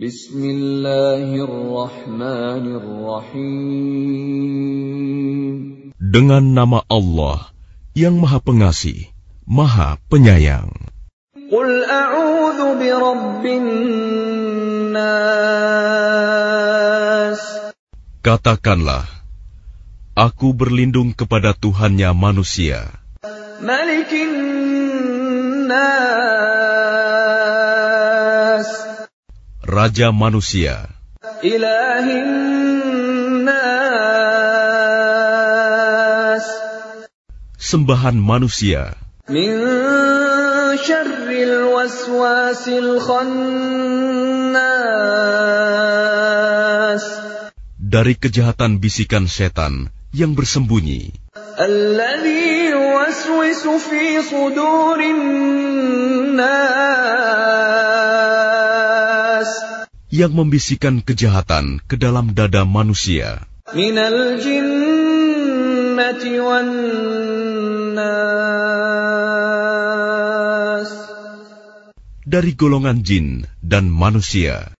Bismillahirrahmanirrahim. Dengan nama Allah yang Maha Pengasih, Maha Penyayang. Qul a'udzu birabbin nas. Katakanlah, Aku berlindung kepada Tuhannya manusia. Malikin nas. Raja manusia. Nas. Sembahan manusia. Min syarril waswasil khannas. Dari kejahatan bisikan setan yang bersembunyi. Alladhi yuwaswisu fi sudurin nas. Yang membisikkan kejahatan ke dalam dada manusia. Minal jinnati wan nas. Dari golongan jin dan manusia.